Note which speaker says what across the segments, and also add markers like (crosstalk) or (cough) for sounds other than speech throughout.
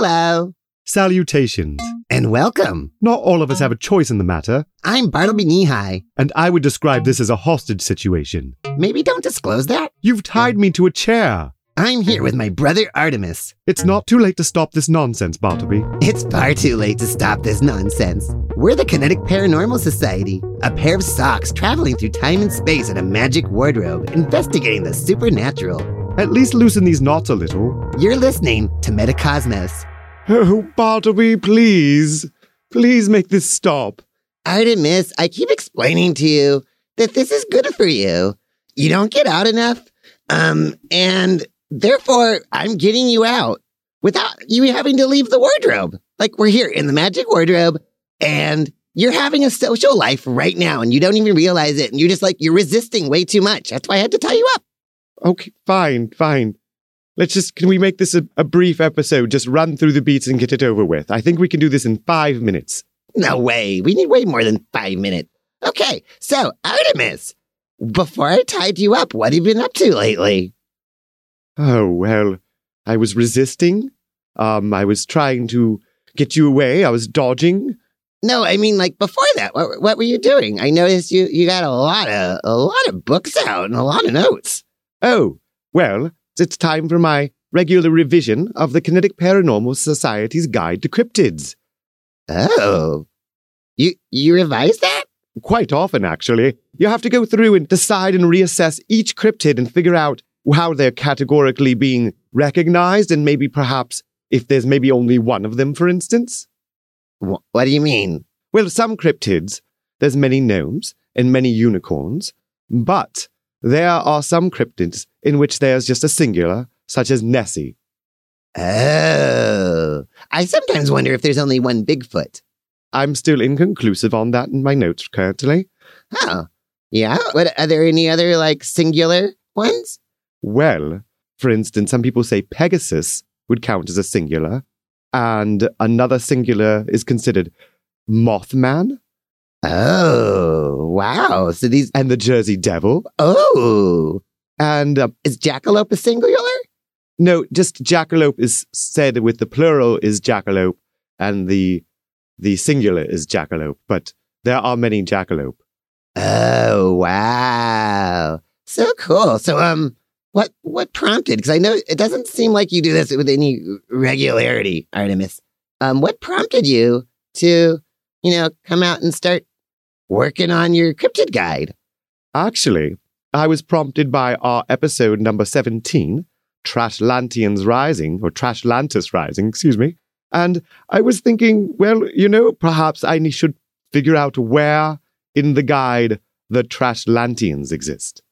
Speaker 1: Hello.
Speaker 2: Salutations.
Speaker 1: And welcome.
Speaker 2: Not all of us have a choice in the matter,
Speaker 1: I'm Bartleby Knee
Speaker 2: and I would describe this as a hostage situation.
Speaker 1: Maybe don't disclose that.
Speaker 2: You've tied me to a chair.
Speaker 1: I'm here with my brother Artemus.
Speaker 2: It's not too late to stop this nonsense, Bartleby.
Speaker 1: It's far too late to stop this nonsense. We're the Kinetic Paranormal Society, a pair of socks traveling through time and space in a magic wardrobe, investigating the supernatural.
Speaker 2: At least loosen these knots a little.
Speaker 1: You're listening to Metacosmos.
Speaker 2: Oh, Bartleby, please. Please make this stop.
Speaker 1: Artemus, I keep explaining to you that this is good for you. You don't get out enough, um, and therefore I'm getting you out without you having to leave the wardrobe. Like we're here in the magic wardrobe, and you're having a social life right now, and you don't even realize it, and you're just like you're resisting way too much. That's why I had to tie you up.
Speaker 2: Okay, fine, fine. Let's just, can we make this a, a brief episode? Just run through the beats and get it over with. I think we can do this in five minutes.
Speaker 1: No way. We need way more than five minutes. Okay, so Artemus, before I tied you up, what have you been up to lately?
Speaker 2: Oh, well, I was resisting. Um, I was trying to get you away. I was dodging.
Speaker 1: No, I mean like before that. What what were you doing? I noticed you you got a lot of a lot of books out and a lot of notes.
Speaker 2: Oh, well, it's time for my regular revision of the Kinetic Paranormal Society's Guide to Cryptids.
Speaker 1: Oh, you you revised that?
Speaker 2: Quite often, actually. You have to go through and decide and reassess each cryptid and figure out how they're categorically being recognized and maybe perhaps if there's maybe only one of them, for instance.
Speaker 1: Wh- what do you mean?
Speaker 2: Well, some cryptids, there's many gnomes and many unicorns, but there are some cryptids in which there's just a singular, such as Nessie.
Speaker 1: Oh, I sometimes wonder if there's only one Bigfoot.
Speaker 2: I'm still inconclusive on that in my notes currently.
Speaker 1: Oh, yeah. What are there any other like singular ones?
Speaker 2: Well, for instance, some people say Pegasus would count as a singular, and another singular is considered Mothman
Speaker 1: Oh, wow. So these.
Speaker 2: and the Jersey Devil.
Speaker 1: Oh,
Speaker 2: And uh,
Speaker 1: is Jackalope a singular?
Speaker 2: no, just Jackalope is said with the plural is Jackalope, and the the singular is Jackalope. But there are many Jackalope.
Speaker 1: Oh, wow. So cool. So, um, what what prompted? Because I know it doesn't seem like you do this with any regularity, Artemus. Um, what prompted you to, you know, come out and start working on your cryptid guide?
Speaker 2: Actually, I was prompted by our episode number 17, Trashlantians Rising, or Trashlantis Rising, excuse me. And I was thinking, well, you know, perhaps I should figure out where in the guide the Trashlantians exist.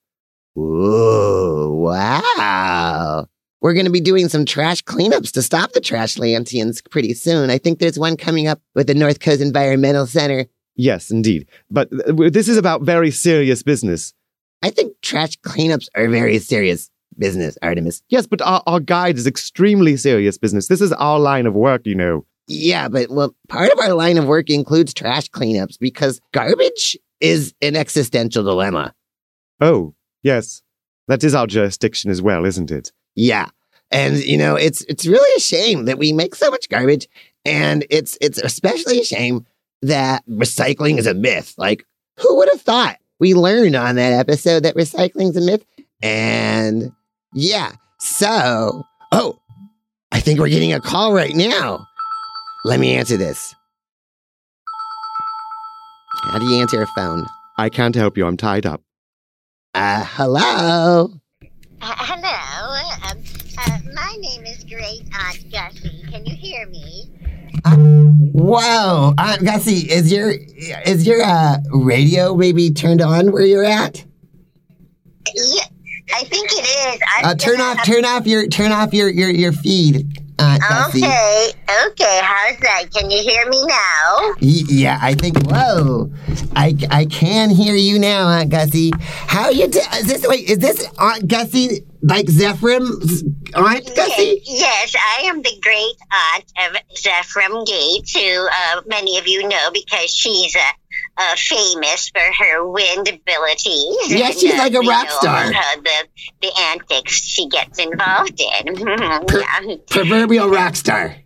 Speaker 1: Ooh, wow. We're going to be doing some trash cleanups to stop the Trashlantians pretty soon. I think there's one coming up with the North Coast Environmental Center.
Speaker 2: Yes, indeed. But uh, this is about very serious business.
Speaker 1: I think trash cleanups are very serious business, Artemus.
Speaker 2: Yes, but our, our guide is extremely serious business. This is our line of work, you know.
Speaker 1: Yeah, but well, part of our line of work includes trash cleanups because garbage is an existential dilemma.
Speaker 2: Oh, yes. That is our jurisdiction as well, isn't it?
Speaker 1: Yeah. And you know, it's it's really a shame that we make so much garbage and it's it's especially a shame that recycling is a myth. Like who would have thought? We learned on that episode that recycling's a myth and yeah. So, oh, I think we're getting a call right now. Let me answer this. How do you answer a phone?
Speaker 2: I can't help you. I'm tied up.
Speaker 1: Uh, hello.
Speaker 3: Uh, hello.
Speaker 1: Whoa, Aunt Gussie, is your is your uh, radio maybe turned on where you're at?
Speaker 3: Yeah, I think it is.
Speaker 1: Uh, turn off, turn off your, turn off your your your feed, Aunt Gussie.
Speaker 3: Okay, okay. How's that? Can you hear me now?
Speaker 1: Y- yeah, I think. Whoa, I I can hear you now, Aunt Gussie. How you? Do- is this wait? Is this Aunt Gussie like Zephram's Aunt Gussie?
Speaker 3: Ye- Yes, I am the great aunt of Zephram Gates, who uh, many of you know because she's uh, uh, famous for her wind abilities.
Speaker 1: Yeah,
Speaker 3: and,
Speaker 1: she's
Speaker 3: uh,
Speaker 1: like a rock
Speaker 3: know,
Speaker 1: star.
Speaker 3: the the antics she gets involved in. (laughs)
Speaker 1: Per-
Speaker 3: yeah.
Speaker 1: Proverbial rock star.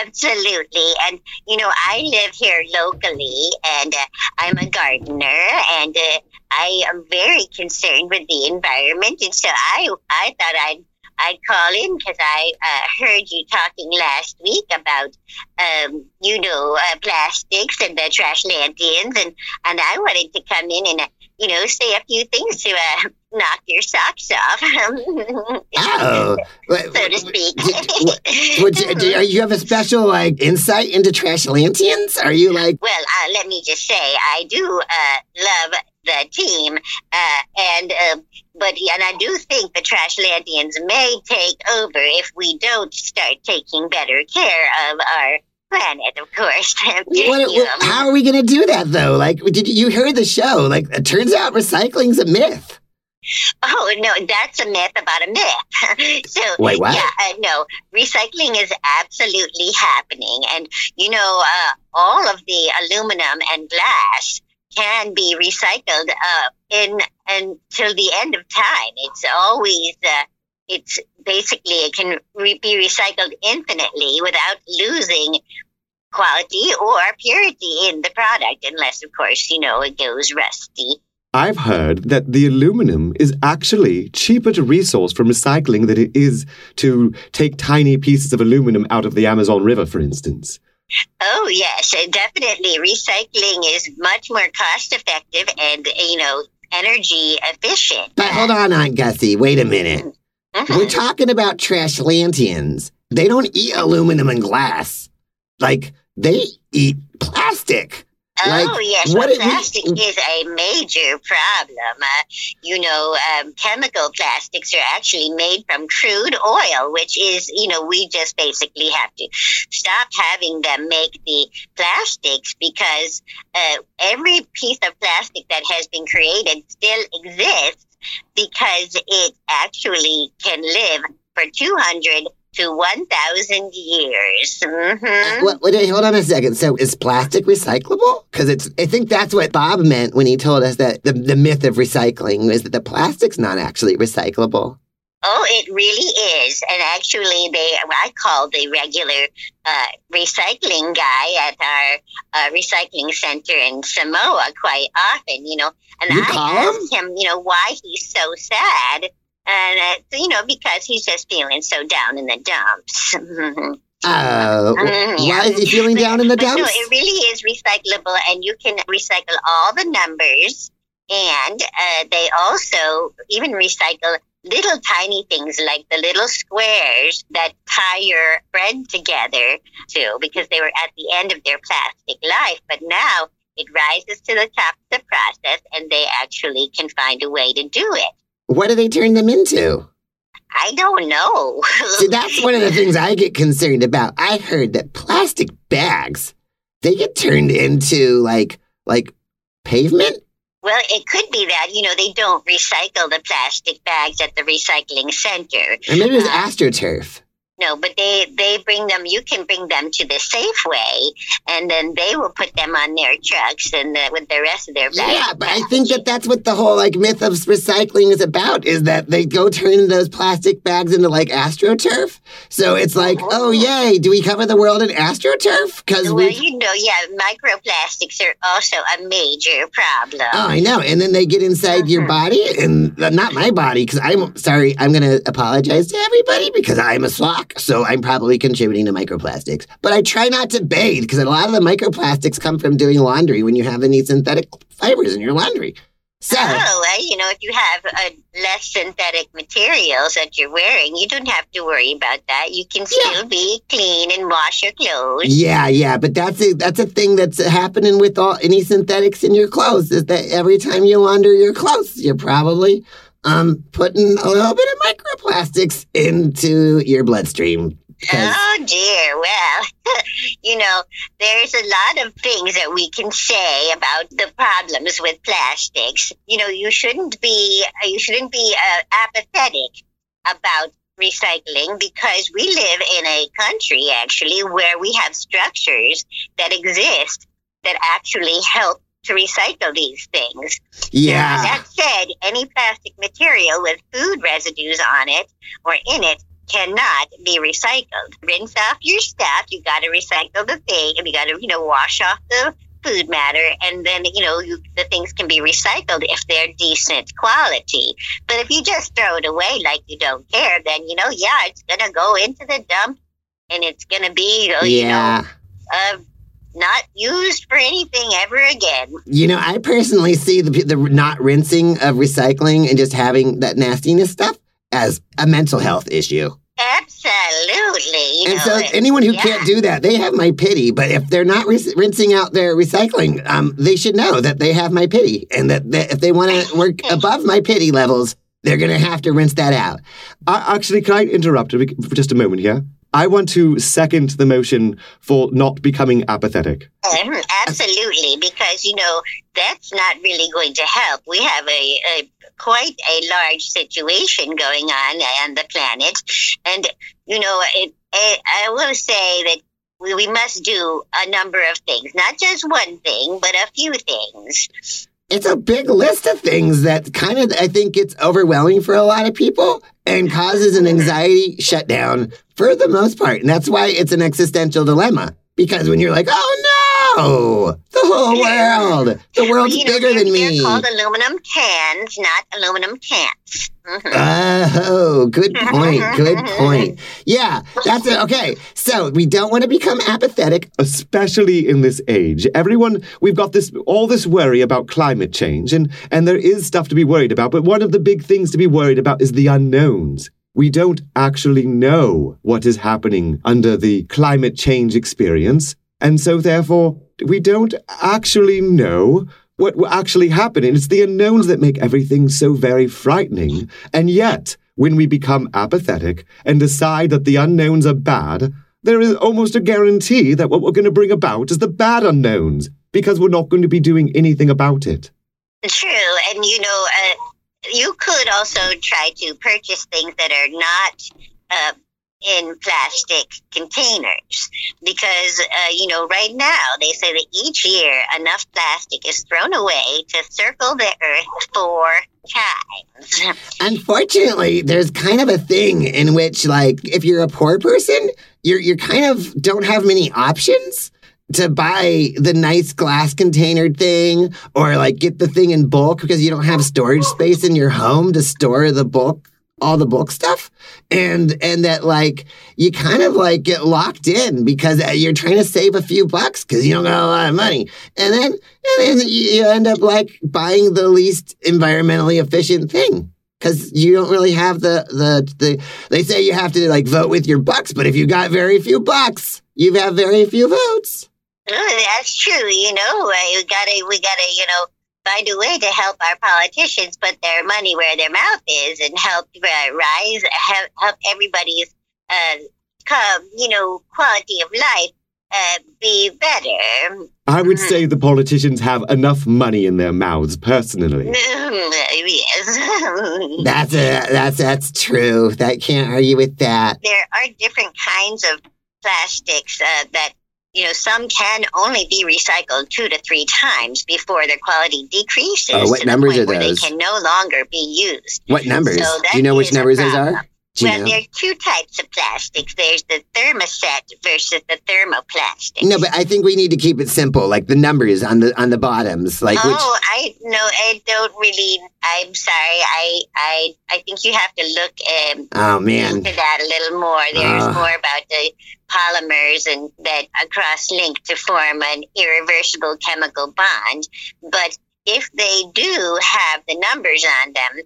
Speaker 3: Absolutely. And, you know, I live here locally and uh, I'm a gardener and uh, I am very concerned with the environment. And so I, I thought I'd I'd call in because I uh, heard you talking last week about, um, you know, uh, plastics and the Trashlantians, and and I wanted to come in and uh, you know say a few things to uh, (laughs) knock your socks off, (laughs)
Speaker 1: Oh,
Speaker 3: so to speak.
Speaker 1: Would you, do you have a special like insight into Trashlantians? Are you like
Speaker 3: Well, uh, let me just say, I do uh, love the team, uh, and uh, but and I do think the Trashlantians may take over if we don't start taking better care of our planet. Of course. (laughs)
Speaker 1: what, what- how are we gonna do that though? Like, did you, you heard the show? Like, it turns out recycling's a myth.
Speaker 3: Oh no, that's a myth about a myth. (laughs) so
Speaker 1: Wait, what?
Speaker 3: yeah, uh, no, recycling is absolutely happening, and you know, uh, all of the aluminum and glass can be recycled uh, in until the end of time. It's always uh, it's basically it can re- be recycled infinitely without losing quality or purity in the product, unless of course you know it goes rusty.
Speaker 2: I've heard that the aluminum is actually cheaper to resource from recycling than it is to take tiny pieces of aluminum out of the Amazon River, for instance.
Speaker 3: Oh yes, definitely. Recycling is much more cost effective and you know energy efficient.
Speaker 1: But hold on, Aunt Gussie. Wait a minute.
Speaker 3: Mhm.
Speaker 1: We're talking about Trashlantians. They don't eat aluminum and glass. Like, they eat plastic. Like,
Speaker 3: oh yes,
Speaker 1: what
Speaker 3: well, plastic is a major problem. Uh, you know, um, chemical plastics are actually made from crude oil, which is you know we just basically have to stop having them make the plastics because uh, every piece of plastic that has been created still exists because it actually can live for 200 to 1,000 years. Mhm.
Speaker 1: What, what, hold on a second. So is plastic recyclable? Because it's. I think that's what Bob meant when he told us that the, the myth of recycling is that the plastic's not actually recyclable.
Speaker 3: Oh, it really is. And actually, they I call the regular uh, recycling guy at our uh, recycling center in Samoa quite often, you know. And
Speaker 1: You
Speaker 3: I asked him, you know, why he's so sad. And, uh, you know, because he's just feeling so down in the dumps. Mhm.
Speaker 1: Oh,
Speaker 3: Mm, yeah.
Speaker 1: why is he feeling down in the
Speaker 3: But no,
Speaker 1: dumps?
Speaker 3: it really is recyclable, and you can recycle all the numbers. And uh, they also even recycle little tiny things like the little squares that tie your bread together too, because they were at the end of their plastic life. But now it rises to the top of the process, and they actually can find a way to do it.
Speaker 1: What do they turn them into?
Speaker 3: I don't know.
Speaker 1: See, that's one of the things I get concerned about. I heard that plastic bags they get turned into like like pavement.
Speaker 3: Well, it could be that, you know, they don't recycle the plastic bags at the recycling center.
Speaker 1: Or maybe it was
Speaker 3: Uh,
Speaker 1: astroturf.
Speaker 3: No, but they, they bring them, you can bring them to the Safeway and then they will put them on their trucks and the, with the rest of their bags.
Speaker 1: Yeah, but I think that that's what the whole like myth of recycling is about is that they go turn those plastic bags into like astroturf. So it's like, oh yay, do we cover the world in astroturf? Because
Speaker 3: Well,
Speaker 1: we
Speaker 3: you know, yeah, microplastics are also a major problem.
Speaker 1: Oh, I know. And then they get inside your
Speaker 3: Mhm.
Speaker 1: body, and uh, not my body, because I'm sorry. I'm going to apologize to everybody because I'm a sock, so I'm probably contributing to microplastics. But I try not to bathe because a lot of the microplastics come from doing laundry when you have any synthetic fibers in your laundry. So,
Speaker 3: Oh, well, you know, if you have uh, less synthetic materials that you're wearing, you don't have to worry about that. You can
Speaker 1: Yeah.
Speaker 3: still be clean and wash your clothes.
Speaker 1: yeah, yeah, but that's a that's a thing that's happening with all any synthetics in your clothes. Is that every time you launder your clothes, you're probably um putting a little bit of microplastics into your bloodstream.
Speaker 3: Oh dear. Well, (laughs) you know, there's a lot of things that we can say about the problems with plastics. You know, you shouldn't be uh, you shouldn't be uh, apathetic about recycling because we live in a country actually where we have structures that exist that actually help to recycle these things.
Speaker 1: yeah.
Speaker 3: That said, any plastic material with food residues on it or in it cannot be recycled. Rinse off your stuff. You got to recycle the thing, and you got to, you know, wash off the food matter, and then you know you, the things can be recycled if they're decent quality. But if you just throw it away like you don't care, then you know, yeah, it's gonna go into the dump, and it's gonna be, you
Speaker 1: yeah.
Speaker 3: know, uh, not used for anything ever again.
Speaker 1: You know, I personally see the, the not rinsing of recycling and just having that nastiness stuff as a mental health issue.
Speaker 3: Absolutely.
Speaker 1: And
Speaker 3: know,
Speaker 1: so anyone who
Speaker 3: yeah.
Speaker 1: can't do that, they have my pity. But if they're not ris- rinsing out their recycling, um, they should know that they have my pity, and that, that if they want to (laughs) work above my pity levels, they're going to have to rinse that out.
Speaker 2: Uh, actually, can I interrupt for just a moment here? I want to second the motion for not becoming apathetic.
Speaker 3: Mhm, Absolutely, because you know that's not really going to help. We have a, a quite a large situation going on on the planet, and you know, it, I, I will say that we, we must do a number of things, not just one thing, but a few things.
Speaker 1: It's a big list of things that kind of I think gets overwhelming for a lot of people and causes an anxiety shutdown for the most part, and that's why it's an existential dilemma. Because when you're like, oh no, the whole world, the (laughs) world's bigger
Speaker 3: they're,
Speaker 1: than
Speaker 3: they're
Speaker 1: me.
Speaker 3: called aluminum cans, not aluminum cans. Mhm.
Speaker 1: Oh, good (laughs) point. Good point. Yeah, that's it. Okay, so we don't want to become apathetic.
Speaker 2: especially in this age. Everyone, we've got this all this worry about climate change, and and there is stuff to be worried about. But one of the big things to be worried about is the unknowns. We don't actually know what is happening under the climate change experience, and so therefore we don't actually know what will actually happen. And it's the unknowns that make everything so very frightening. And yet, when we become apathetic and decide that the unknowns are bad, there is almost a guarantee that what we're going to bring about is the bad unknowns because we're not going to be doing anything about it.
Speaker 3: True, and you know, uh, you could also try to purchase things that are not uh, in plastic containers because uh, you know right now they say that each year enough plastic is thrown away to circle the earth four times.
Speaker 1: Unfortunately, there's kind of a thing in which, like, if you're a poor person, you're you're kind of don't have many options to buy the nice glass container thing or like get the thing in bulk because you don't have storage space in your home to store the bulk all the bulk stuff and and that like you kind of like get locked in because uh, you're trying to save a few bucks because you don't got a lot of money and then and then you end up like buying the least environmentally efficient thing because you don't really have the the the they say you have to like vote with your bucks but if you got very few bucks you have very few votes
Speaker 3: Oh, that's true. You know, we gotta we gotta you know find a way to help our politicians put their money where their mouth is and help uh, rise help, help everybody's uh, come, you know quality of life uh, be better.
Speaker 2: I would say the politicians have enough money in their mouths, personally. (laughs)
Speaker 3: yes. (laughs)
Speaker 1: that's a that's that's true that can't argue with that
Speaker 3: there are different kinds of plastics uh, that you know some can only be recycled two to three times before their quality decreases
Speaker 1: Oh, what
Speaker 3: to
Speaker 1: numbers
Speaker 3: the
Speaker 1: are those?
Speaker 3: they can no longer be used.
Speaker 1: what numbers
Speaker 3: So
Speaker 1: do you know which numbers those are
Speaker 3: well, there are two types of plastics. There's the thermoset versus the thermoplastic.
Speaker 1: No, but I think we need to keep it simple, like the numbers on the on the bottoms, like
Speaker 3: oh,
Speaker 1: which.
Speaker 3: I no, I don't really. I'm sorry. I I I think you have to look um,
Speaker 1: Oh man,
Speaker 3: into that a little more. There's
Speaker 1: Ah.
Speaker 3: more about the polymers and that cross link to form an irreversible chemical bond. But if they do have the numbers on them,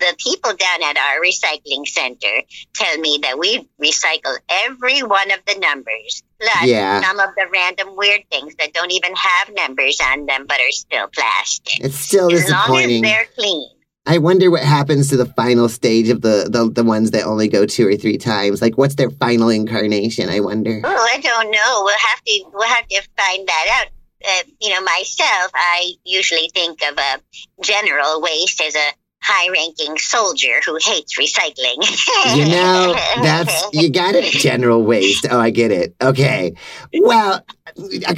Speaker 3: the people down at our recycling center tell me that we recycle every one of the numbers, plus
Speaker 1: Yeah.
Speaker 3: some of the random weird things that don't even have numbers on them but are still plastic.
Speaker 1: it's still
Speaker 3: As long as
Speaker 1: disappointing.
Speaker 3: they're clean.
Speaker 1: I wonder what happens to the final stage of the, the the ones that only go two or three times. Like, what's their final incarnation? I wonder.
Speaker 3: Oh, I don't know. We'll have to we'll have to find that out. Uh, you know, myself, I usually think of a general waste as a high-ranking soldier who hates recycling. (laughs)
Speaker 1: You know, that's you got it. General waste. Oh, I get it. Okay. Well,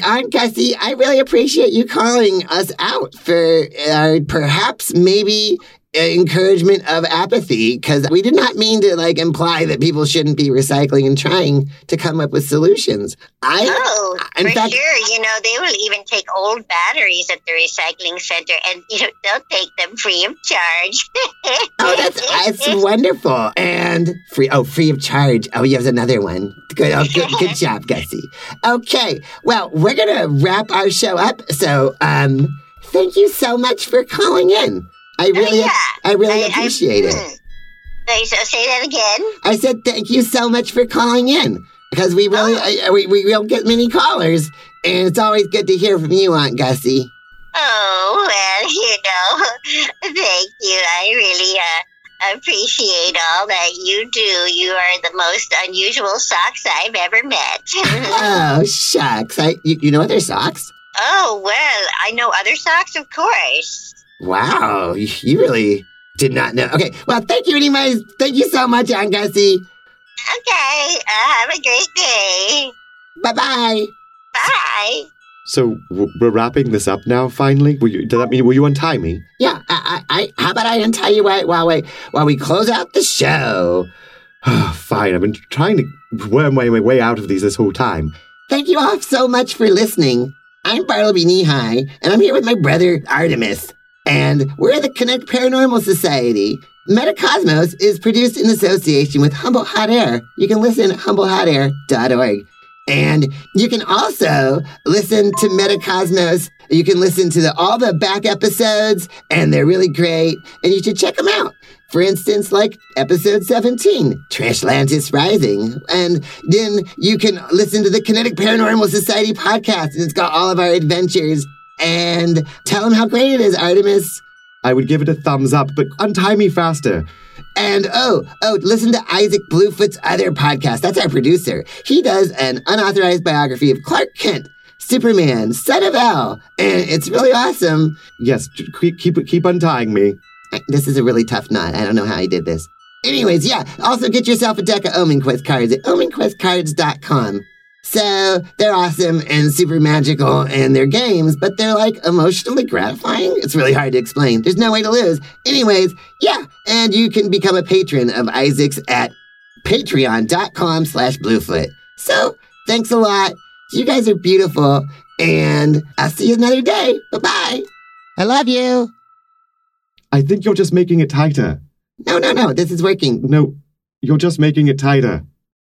Speaker 1: Aunt Gussie, I really appreciate you calling us out for uh, perhaps maybe encouragement of apathy because we did not mean to like imply that people shouldn't be recycling and trying to come up with solutions. I
Speaker 3: Oh,
Speaker 1: in
Speaker 3: for
Speaker 1: fact-
Speaker 3: sure. You know, they will even take old batteries at the recycling center and, you know, they'll take them free of charge.
Speaker 1: Oh, that's that's (laughs) wonderful and free. Oh, free of charge. Oh, you have another one. Good. Oh, good. Good (laughs) job, Gussie. Okay. Well, we're gonna wrap our show up. So, um, thank you so much for calling in. I really,
Speaker 3: yeah.
Speaker 1: I really
Speaker 3: I- I-
Speaker 1: appreciate it.
Speaker 3: hmm. So say that again.
Speaker 1: I said thank you so much for calling in because we really, I, we, we don't get many callers, and it's always good to hear from you, Aunt Gussie.
Speaker 3: Oh, well, you know, (laughs) thank you. I really uh, appreciate all that you do. You are the most unusual socks I've ever met. (laughs)
Speaker 1: Oh shucks! I, you, you know other socks?
Speaker 3: oh, well, I know other socks, of course.
Speaker 1: Wow, you you really did not know. Okay, well, thank you anyways. Thank you so much, Aunt Gussie.
Speaker 3: Okay, uh, have a great day.
Speaker 1: Bye bye.
Speaker 3: Bye.
Speaker 2: So we're wrapping this up now. Finally, will you, does that mean will you untie me?
Speaker 1: Yeah, I, I, I, how about I untie you while, while we, while we close out the show? (sighs)
Speaker 2: Fine. I've been trying to worm my, my way out of these this whole time.
Speaker 1: Thank you all so much for listening. I'm Bartleby Knee and I'm here with my brother Artemus. And we're the Kinetic Paranormal Society. Metacosmos is produced in association with Humboldt Hot Air. You can listen at humboldthotair.org. And you can also listen to Metacosmos. You can listen to the, all the back episodes, and they're really great. And you should check them out. For instance, like episode 17, Trashlantis Rising. And then you can listen to the Kinetic Paranormal Society podcast, and it's got all of our adventures. And tell him how great it is, Artemus.
Speaker 2: I would give it a thumbs up, but untie me faster.
Speaker 1: And oh, oh, listen to Isaac Bluefoot's other podcast. That's our producer. He does an unauthorized biography of Clark Kent, Superman, son of Al, and it's really awesome.
Speaker 2: Yes, keep keep, keep untying me.
Speaker 1: This is a really tough knot. I don't know how he did this. Anyways, yeah, also get yourself a deck of Omen Quest cards at omenquestcards.com. So they're awesome and super magical and they're games, but they're like emotionally gratifying. It's really hard to explain. There's no way to lose. Anyways, yeah, and you can become a patron of Isaac's at patreon.com slash bluefoot. So thanks a lot. You guys are beautiful and I'll see you another day. Bye-bye. I love you.
Speaker 2: I think you're just making it tighter.
Speaker 1: No, no, no. This is working.
Speaker 2: No, you're just making it tighter.